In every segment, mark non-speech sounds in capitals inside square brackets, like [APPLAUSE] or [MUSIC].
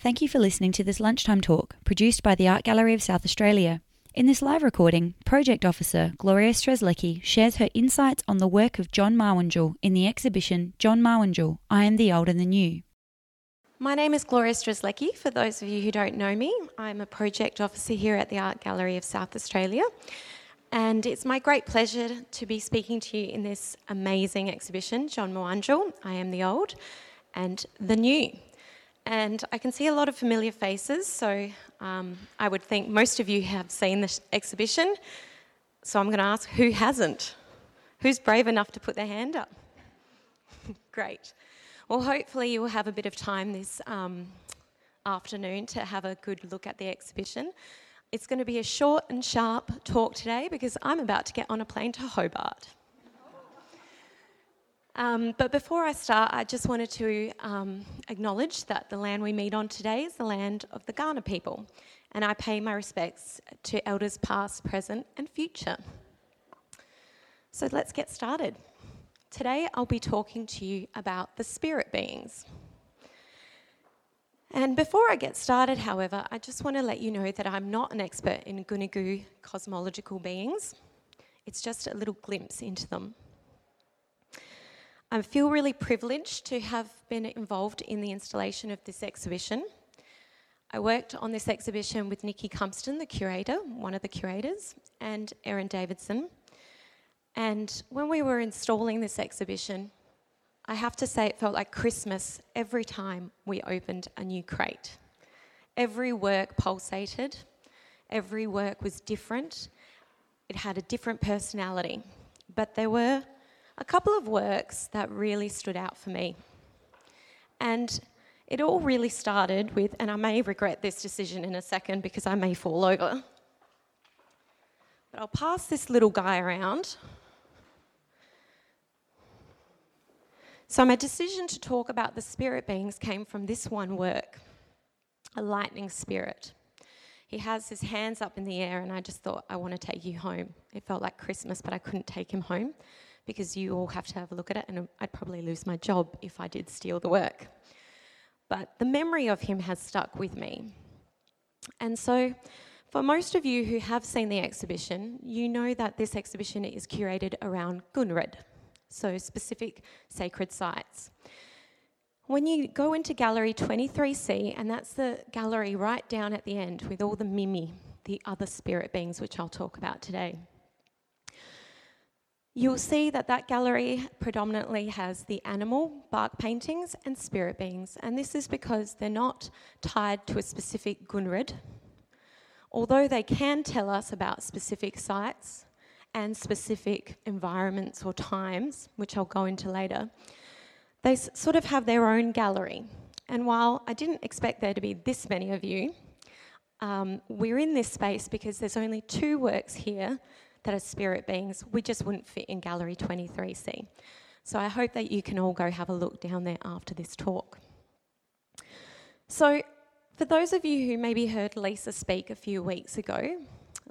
Thank you for listening to this lunchtime talk produced by the Art Gallery of South Australia. In this live recording, Project Officer Gloria Strzelecki shares her insights on the work of John Mawurndjul in the exhibition John Mawurndjul, I Am the Old and the New. My name is Gloria Strzelecki. For those of you who don't know me, I'm a project officer here at the Art Gallery of South Australia. And it's my great pleasure to be speaking to you in this amazing exhibition, John Mawurndjul, I Am the Old and the New. And I can see a lot of familiar faces, so um, I would think most of you have seen this exhibition. So I'm going to ask who hasn't? Who's brave enough to put their hand up? [LAUGHS] Great. Well, hopefully, you will have a bit of time this um, afternoon to have a good look at the exhibition. It's going to be a short and sharp talk today because I'm about to get on a plane to Hobart. Um, but before I start, I just wanted to um, acknowledge that the land we meet on today is the land of the Kaurna people, and I pay my respects to elders past, present, and future. So let's get started. Today I'll be talking to you about the spirit beings. And before I get started, however, I just want to let you know that I'm not an expert in Kuninjku cosmological beings. It's just a little glimpse into them. I feel really privileged to have been involved in the installation of this exhibition. I worked on this exhibition with Nici Cumpston, the curator, one of the curators, and Erin Davidson. And when we were installing this exhibition, I have to say it felt like Christmas every time we opened a new crate. Every work pulsated, every work was different, it had a different personality. But there were a couple of works that really stood out for me. And it all really started with, and I may regret this decision in a second because I may fall over. But I'll pass this little guy around. So, my decision to talk about the spirit beings came from this one work a lightning spirit. He has his hands up in the air, and I just thought, I want to take you home. It felt like Christmas, but I couldn't take him home because you all have to have a look at it, and I'd probably lose my job if I did steal the work. But the memory of him has stuck with me. And so, for most of you who have seen the exhibition, you know that this exhibition is curated around Gunrid, so specific sacred sites. When you go into Gallery 23C, and that's the gallery right down at the end with all the Mimi, the other spirit beings, which I'll talk about today. You'll see that that gallery predominantly has the animal bark paintings and spirit beings, and this is because they're not tied to a specific Gunrid. Although they can tell us about specific sites and specific environments or times, which I'll go into later, they sort of have their own gallery. And while I didn't expect there to be this many of you, um, we're in this space because there's only two works here that are spirit beings, we just wouldn't fit in Gallery 23C. So I hope that you can all go have a look down there after this talk. So, for those of you who maybe heard Lisa speak a few weeks ago,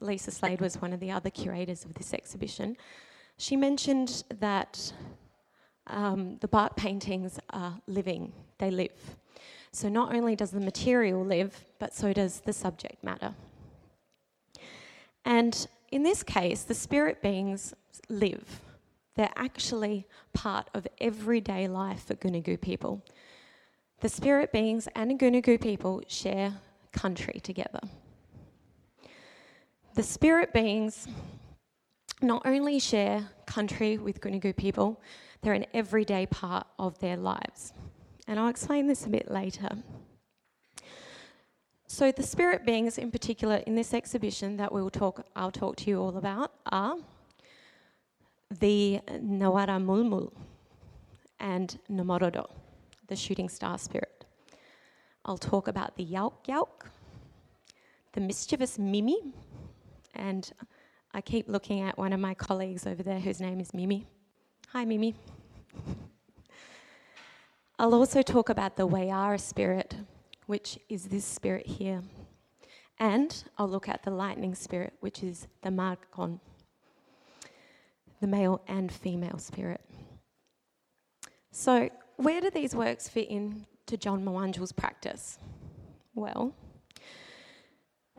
Lisa Slade was one of the other curators of this exhibition. She mentioned that um, the bark paintings are living, they live. So, not only does the material live, but so does the subject matter. And in this case, the spirit beings live. They're actually part of everyday life for Kuninjku people. The spirit beings and Kuninjku people share country together. The spirit beings not only share country with Kuninjku people, they're an everyday part of their lives. And I'll explain this a bit later. So the spirit beings in particular in this exhibition that we'll talk I'll talk to you all about are the Nawara Mulmul and Namorodo, the shooting star spirit. I'll talk about the Yauk Yauk, the mischievous Mimi, and I keep looking at one of my colleagues over there whose name is Mimi. Hi, Mimi. I'll also talk about the Wayara spirit, which is this spirit here. And I'll look at the lightning spirit, which is the Margon, the male and female spirit. So, where do these works fit in to John Mawurndjul's practice? well.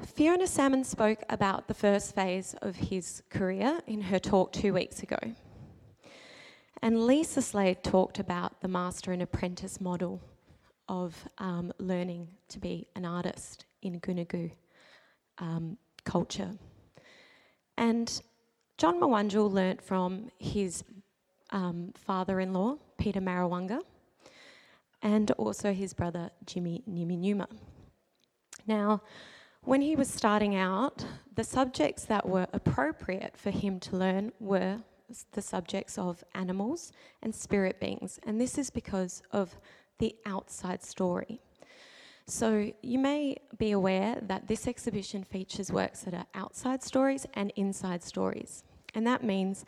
Fiona Salmon spoke about the first phase of his career in her talk two weeks ago. And Lisa Slade talked about the master and apprentice model of um, learning to be an artist in Kuninjku um, culture. And John Mawurndjul learnt from his um, father in law, Peter Marralwanga, and also his brother, Jimmy Njiminjuma. Now, when he was starting out, the subjects that were appropriate for him to learn were the subjects of animals and spirit beings, and this is because of the outside story. So, you may be aware that this exhibition features works that are outside stories and inside stories. And that means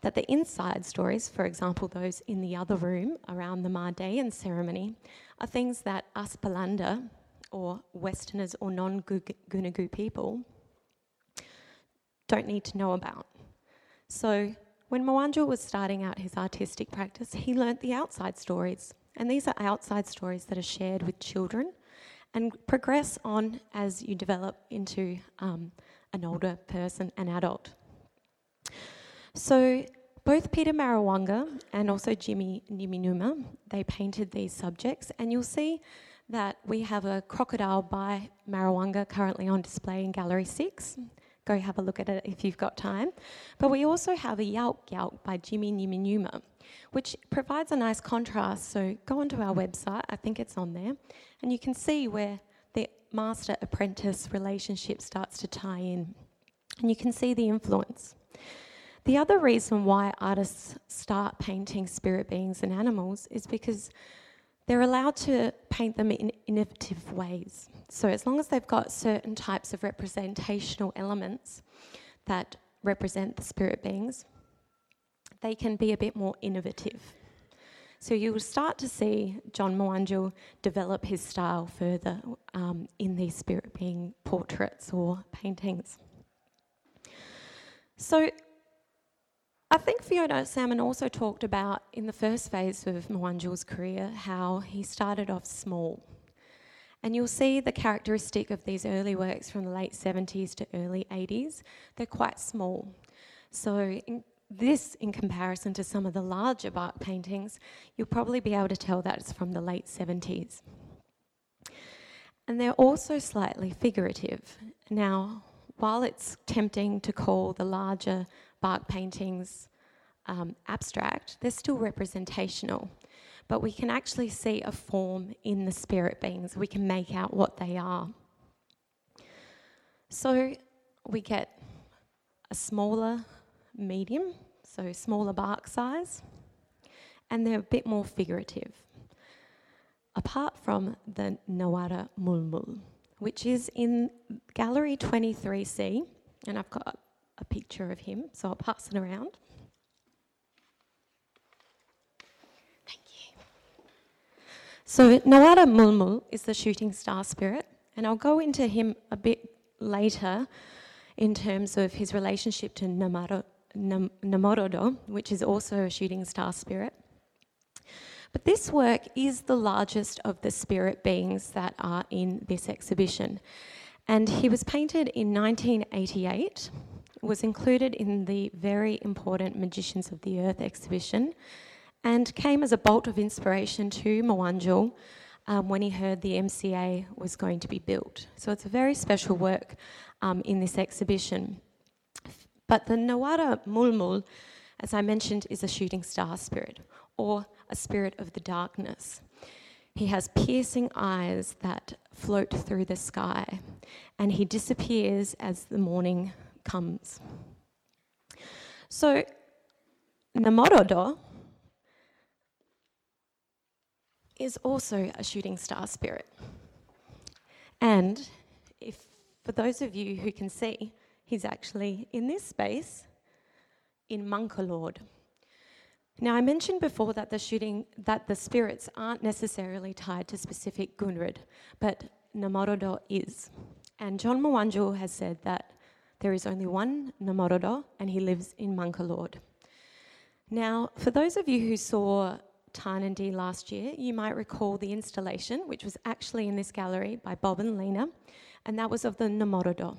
that the inside stories, for example, those in the other room around the Mardayin ceremony, are things that us Balanda, or Westerners or non Kuninjku people, don't need to know about. So, when Mawurndjul was starting out his artistic practice, he learnt the outside stories. And these are outside stories that are shared with children and progress on as you develop into um, an older person, an adult. So both Peter Marralwanga and also Jimmy Njiminjuma, they painted these subjects, and you'll see that we have a crocodile by Marralwanga currently on display in Gallery 6. Go have a look at it if you've got time. But we also have a Yalk Yalk by Jimmy Njiminjuma, which provides a nice contrast. So go onto our website, I think it's on there, and you can see where the master apprentice relationship starts to tie in. And you can see the influence. The other reason why artists start painting spirit beings and animals is because they're allowed to paint them in innovative ways. So, as long as they've got certain types of representational elements that represent the spirit beings, they can be a bit more innovative. So, you will start to see John Mawurndjul develop his style further um, in these spirit being portraits or paintings. So, I think Fiona Salmon also talked about in the first phase of Mawurndjul's career how he started off small. And you'll see the characteristic of these early works from the late 70s to early 80s, they're quite small. So, in this, in comparison to some of the larger bark paintings, you'll probably be able to tell that it's from the late 70s. And they're also slightly figurative. Now, while it's tempting to call the larger bark paintings um, abstract, they're still representational. But we can actually see a form in the spirit beings, we can make out what they are. So we get a smaller medium, so smaller bark size, and they're a bit more figurative. Apart from the Nawara Mulmul, which is in Gallery 23C, and I've got a picture of him, so I'll pass it around. Thank you. So, Nawara Mulmul is the shooting star spirit, and I'll go into him a bit later in terms of his relationship to Namaro, Nam, Namorodo, which is also a shooting star spirit. But this work is the largest of the spirit beings that are in this exhibition. And he was painted in 1988 was included in the very important Magicians of the Earth exhibition and came as a bolt of inspiration to Mawurndjul um, when he heard the MCA was going to be built. So it's a very special work um, in this exhibition. But the Nawara Mulmul, as I mentioned, is a shooting star spirit or a spirit of the darkness. He has piercing eyes that float through the sky, and he disappears as the morning comes. So, Namorodo is also a shooting star spirit. And if for those of you who can see, he's actually in this space in Mankorlod. Now I mentioned before that the shooting that the spirits aren't necessarily tied to specific Gunrid, but Namorodo is. And John Mawurndjul has said that there is only one Namorodo, and he lives in Mankorlod. Now, for those of you who saw Tarnanthi last year, you might recall the installation, which was actually in this gallery by Bob and Lena, and that was of the Namorodo.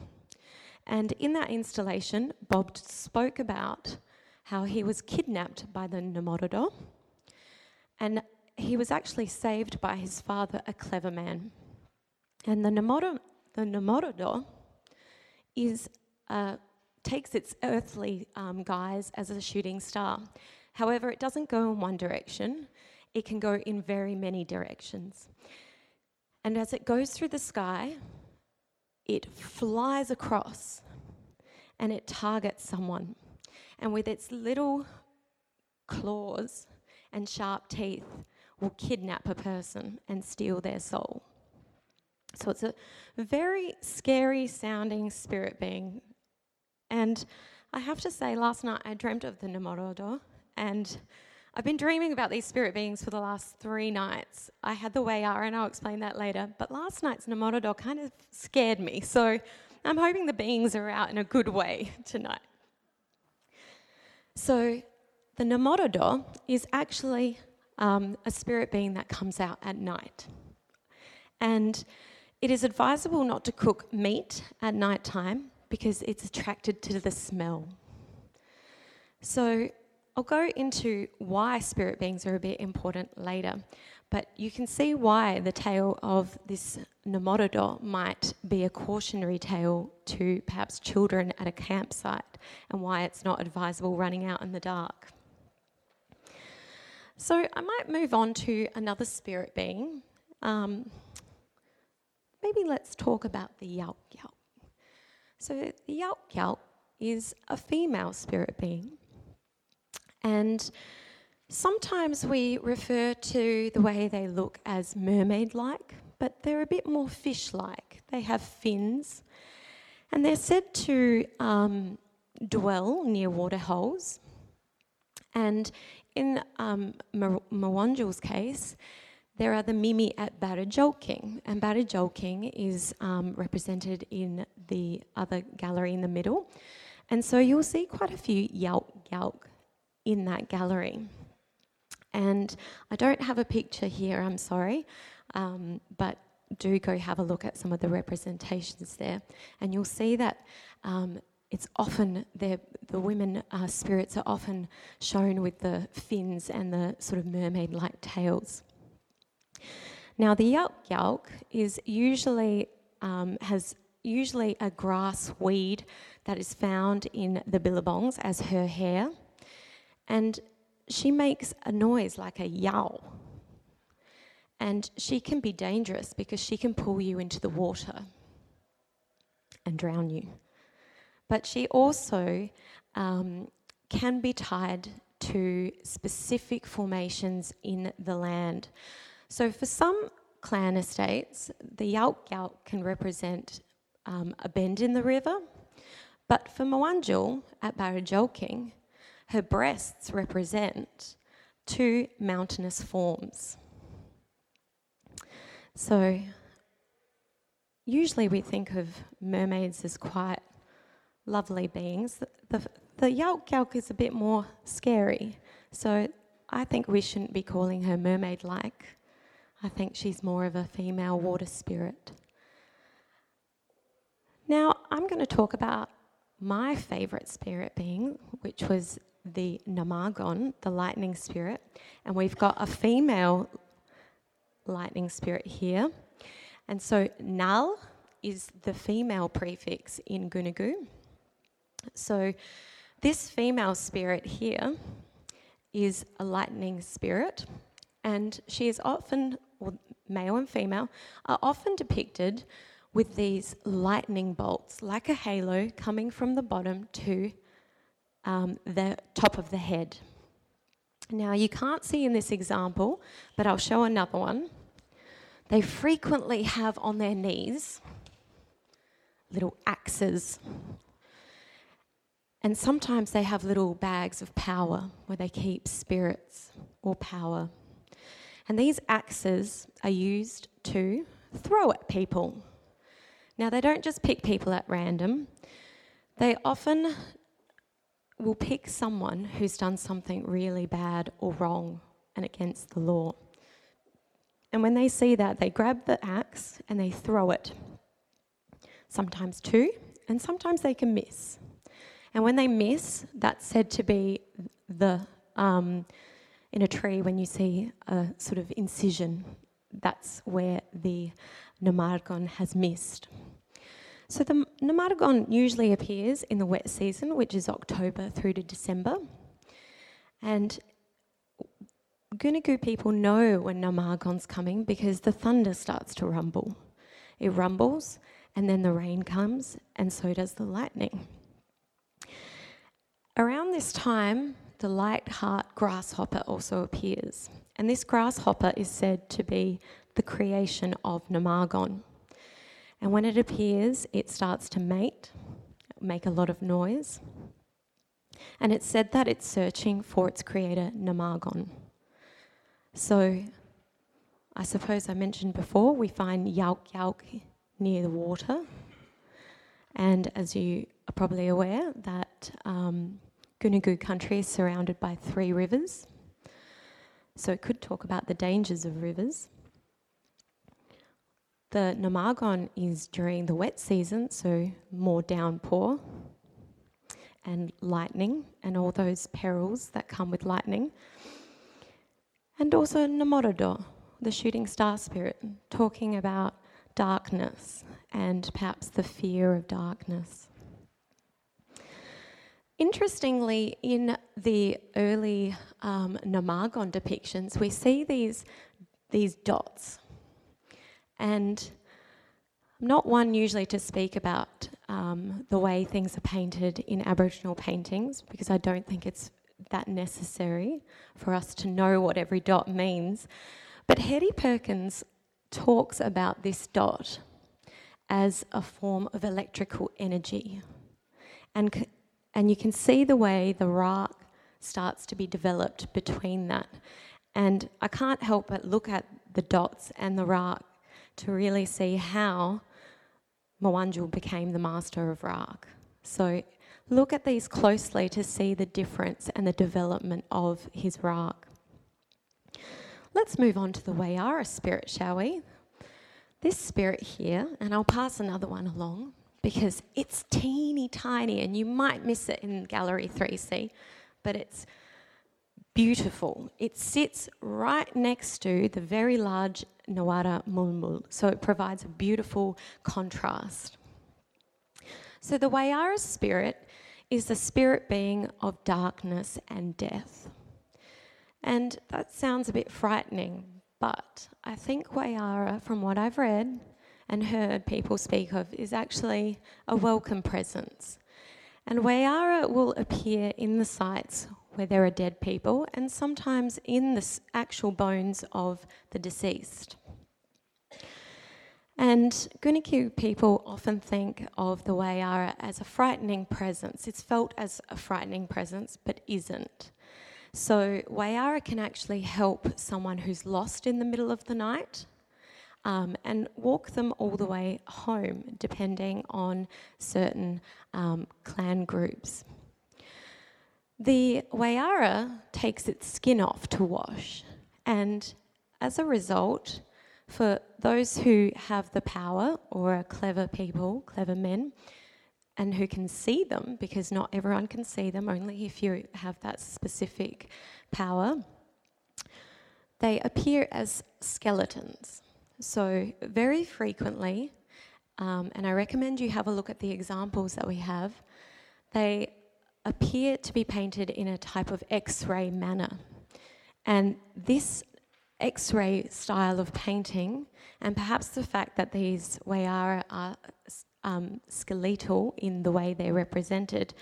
And in that installation, Bob spoke about how he was kidnapped by the Namorodo, and he was actually saved by his father, a clever man. And the Namorodo, the Namorodo is uh, takes its earthly um, guise as a shooting star. However, it doesn't go in one direction, it can go in very many directions. And as it goes through the sky, it flies across and it targets someone. And with its little claws and sharp teeth, will kidnap a person and steal their soul. So it's a very scary sounding spirit being. And I have to say, last night I dreamt of the Namorodo, and I've been dreaming about these spirit beings for the last three nights. I had the Wayar, and I'll explain that later. But last night's Namorodo kind of scared me, so I'm hoping the beings are out in a good way [LAUGHS] tonight. So, the Namorodo is actually um, a spirit being that comes out at night. And it is advisable not to cook meat at night time because it's attracted to the smell. So, I'll go into why spirit beings are a bit important later, but you can see why the tale of this Namorodo might be a cautionary tale to perhaps children at a campsite and why it's not advisable running out in the dark. So I might move on to another spirit being. Um, maybe let's talk about the yelp Yalk. So the Yalk Yalk is a female spirit being. And sometimes we refer to the way they look as mermaid like, but they're a bit more fish like. They have fins, and they're said to um, dwell near waterholes. And in um, case, there are the Mimi at Barrihdjowkkeng, and Barrihdjowkkeng is um, represented in the other gallery in the middle. And so you'll see quite a few Yalk Yalk in that gallery. And I don't have a picture here, I'm sorry, um, but do go have a look at some of the representations there. And you'll see that um, it's often, the women uh, spirits are often shown with the fins and the sort of mermaid like tails. Now, the yalk yalk is usually, um, has usually a grass weed that is found in the billabongs as her hair and she makes a noise like a yowl. And she can be dangerous because she can pull you into the water and drown you. But she also um, can be tied to specific formations in the land. So for some clan estates, the Yalk Yalk can represent um, a bend in the river, but for Mawurndjul at Barrihdjowkkeng, her breasts represent two mountainous forms. So, usually we think of mermaids as quite lovely beings. The, the, the is a bit more scary. So, I think we shouldn't be calling her mermaid like. I think she's more of a female water spirit. Now, I'm going to talk about my favourite spirit being, which was the Namagon, the lightning spirit, and we've got a female lightning spirit here. And so Nal is the female prefix in Kuninjku. So this female spirit here is a lightning spirit, and she is often, well, male and female, are often depicted with these lightning bolts, like a halo, coming from the bottom to um, the top of the head. Now, you can't see in this example, but I'll show another one. They frequently have on their knees little axes. And sometimes they have little bags of power where they keep spirits or power. And these axes are used to throw at people. Now, they don't just pick people at random, they often will pick someone who's done something really bad or wrong and against the law. And when they see that, they grab the axe and they throw it. Sometimes two, and sometimes they can miss. And when they miss, that's said to be the um, in a tree when you see a sort of incision. That's where the Namargon has missed. So the Namargon usually appears in the wet season, which is October through to December. And Kuninjku people know when Namargon's coming because the thunder starts to rumble. It rumbles, and then the rain comes, and so does the lightning. Around this time, the light heart grasshopper also appears, and this grasshopper is said to be the creation of Namargon. And when it appears, it starts to mate, make a lot of noise. And it's said that it's searching for its creator, Namargon. So, I suppose I mentioned before, we find Yauk Yauk near the water. And as you are probably aware, that um, Kuninjku country is surrounded by three rivers. So it could talk about the dangers of rivers. The Namagon is during the wet season, so more downpour and lightning and all those perils that come with lightning. And also Namorodo, the shooting star spirit, talking about darkness and perhaps the fear of darkness. Interestingly, in the early um, Namargon depictions, we see these, these dots. And I'm not one usually to speak about um, the way things are painted in Aboriginal paintings because I don't think it's that necessary for us to know what every dot means. But Hetti Perkins talks about this dot as a form of electrical energy. And, and you can see the way the rarrk starts to be developed between that. And I can't help but look at the dots and the rarrk to really see how Mawurndjul became the master of rarrk. So look at these closely to see the difference and the development of his rarrk. Let's move on to the Wayara spirit, shall we? This spirit here, and I'll pass another one along because it's teeny tiny and you might miss it in gallery 3C, but it's beautiful. It sits right next to the very large Nawara Mulmul, so it provides a beautiful contrast. So the Wayara spirit is the spirit being of darkness and death. And that sounds a bit frightening, but I think Wayara, from what I've read and heard people speak of, is actually a welcome presence. And Wayara will appear in the sites where there are dead people and sometimes in the actual bones of the deceased. And Kuninjku people often think of the Wayara as a frightening presence. It's felt as a frightening presence, but isn't. So, Wayara can actually help someone who's lost in the middle of the night um, and walk them all the way home, depending on certain um, clan groups. The Wayara takes its skin off to wash, and as a result, for those who have the power or are clever people, clever men, and who can see them, because not everyone can see them, only if you have that specific power, they appear as skeletons. So, very frequently, um, and I recommend you have a look at the examples that we have, they appear to be painted in a type of X ray manner. And this X ray style of painting, and perhaps the fact that these Wayara are um, skeletal in the way they're represented,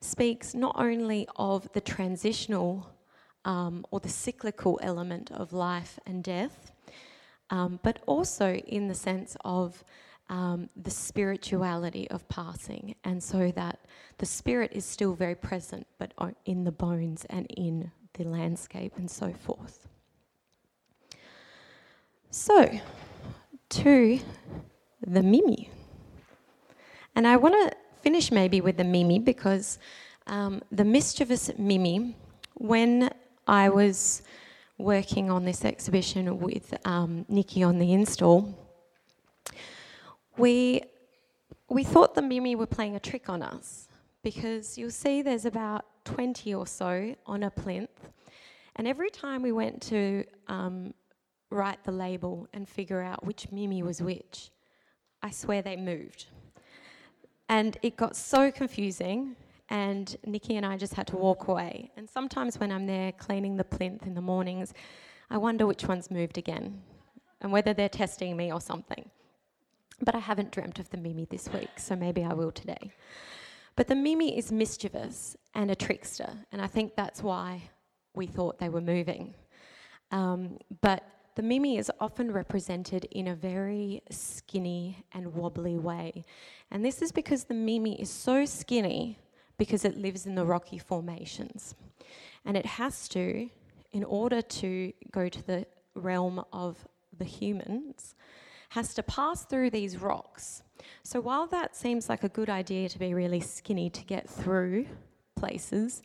speaks not only of the transitional um, or the cyclical element of life and death, um, but also in the sense of um, the spirituality of passing, and so that the spirit is still very present, but in the bones and in the landscape and so forth. So, to the Mimi. And I want to finish maybe with the Mimi because um, the mischievous Mimi, when I was working on this exhibition with um, Nikki on the install, we, we thought the Mimi were playing a trick on us because you'll see there's about 20 or so on a plinth. And every time we went to um, write the label and figure out which Mimi was which, I swear they moved. And it got so confusing, and Nikki and I just had to walk away. And sometimes when I'm there cleaning the plinth in the mornings, I wonder which one's moved again and whether they're testing me or something. But I haven't dreamt of the Mimi this week, so maybe I will today. But the Mimi is mischievous and a trickster, and I think that's why we thought they were moving. Um, but the Mimi is often represented in a very skinny and wobbly way. And this is because the Mimi is so skinny because it lives in the rocky formations. And it has to, in order to go to the realm of the humans, has to pass through these rocks. So while that seems like a good idea to be really skinny to get through places,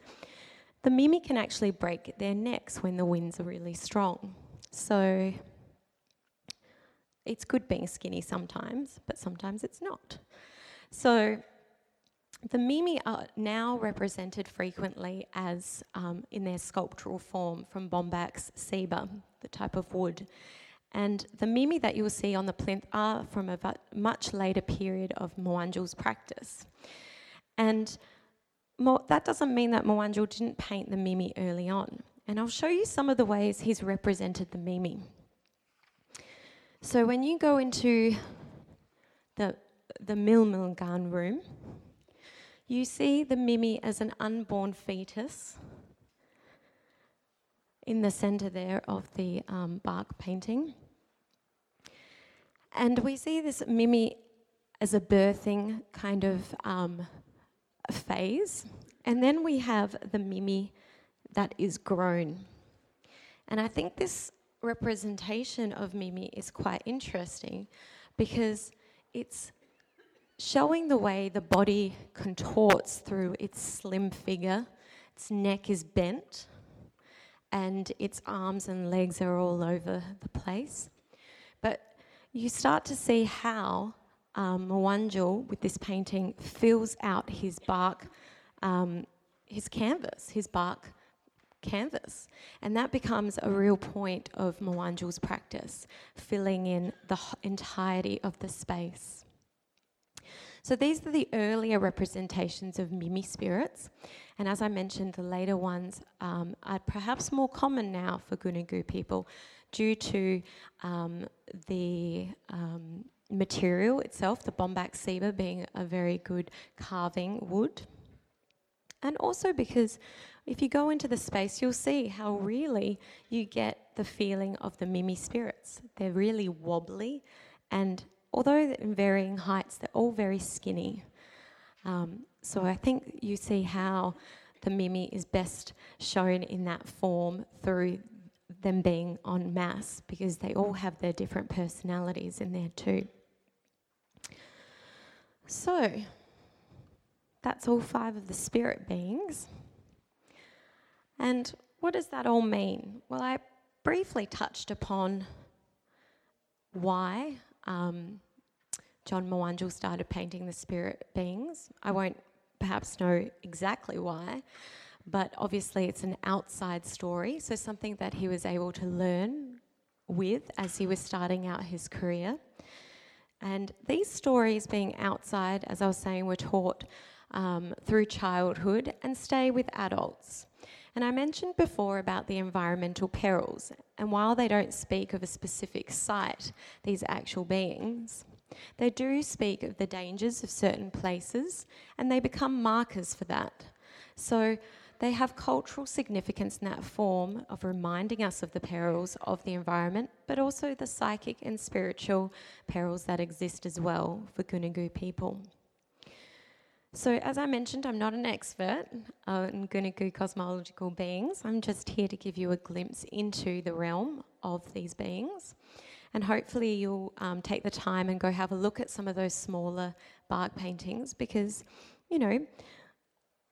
the Mimi can actually break their necks when the winds are really strong. So it's good being skinny sometimes, but sometimes it's not. So the Mimi are now represented frequently as um, in their sculptural form from Bombax ceiba, the type of wood. And the Mimi that you'll see on the plinth are from a much later period of Mawurndjul's practice. And that doesn't mean that Mawurndjul didn't paint the Mimi early on. And I'll show you some of the ways he's represented the Mimi. So when you go into the, the Milmilngkan room, you see the Mimi as an unborn fetus in the center there of the um, bark painting. And we see this Mimi as a birthing kind of um, phase. And then we have the Mimi that is grown. And I think this representation of Mimi is quite interesting because it's showing the way the body contorts through its slim figure. Its neck is bent, and its arms and legs are all over the place. But you start to see how um, Mawurndjul, with this painting, fills out his bark, um, his canvas, his bark canvas. And that becomes a real point of Mawurndjul's practice, filling in the entirety of the space. So these are the earlier representations of Mimi spirits. And as I mentioned, the later ones um, are perhaps more common now for Kuninjku people due to um, the um, material itself, the Bombax ceiba being a very good carving wood. And also because if you go into the space, you'll see how really you get the feeling of the Mimi spirits. They're really wobbly and although in varying heights, they're all very skinny. Um, so I think you see how the Mimi is best shown in that form through them being en masse because they all have their different personalities in there too. So, that's all five of the spirit beings. And what does that all mean? Well, I briefly touched upon why um, John Mawurndjul started painting the spirit beings. I won't perhaps know exactly why, but obviously it's an outside story, so something that he was able to learn with as he was starting out his career. And these stories, being outside, as I was saying, were taught um, through childhood and stay with adults. And I mentioned before about the environmental perils, and while they don't speak of a specific site, these actual beings, they do speak of the dangers of certain places and they become markers for that. So they have cultural significance in that form of reminding us of the perils of the environment, but also the psychic and spiritual perils that exist as well for Kuninjku people. So, as I mentioned, I'm not an expert on Kuninjku cosmological beings. I'm just here to give you a glimpse into the realm of these beings. And hopefully, you'll um, take the time and go have a look at some of those smaller bark paintings because, you know,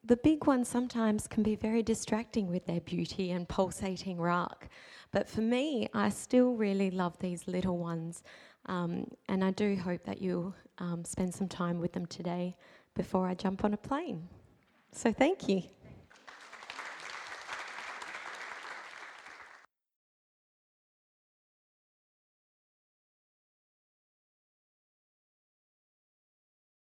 the big ones sometimes can be very distracting with their beauty and pulsating rarrk. But for me, I still really love these little ones. Um, and I do hope that you'll um, spend some time with them today before I jump on a plane. So thank you.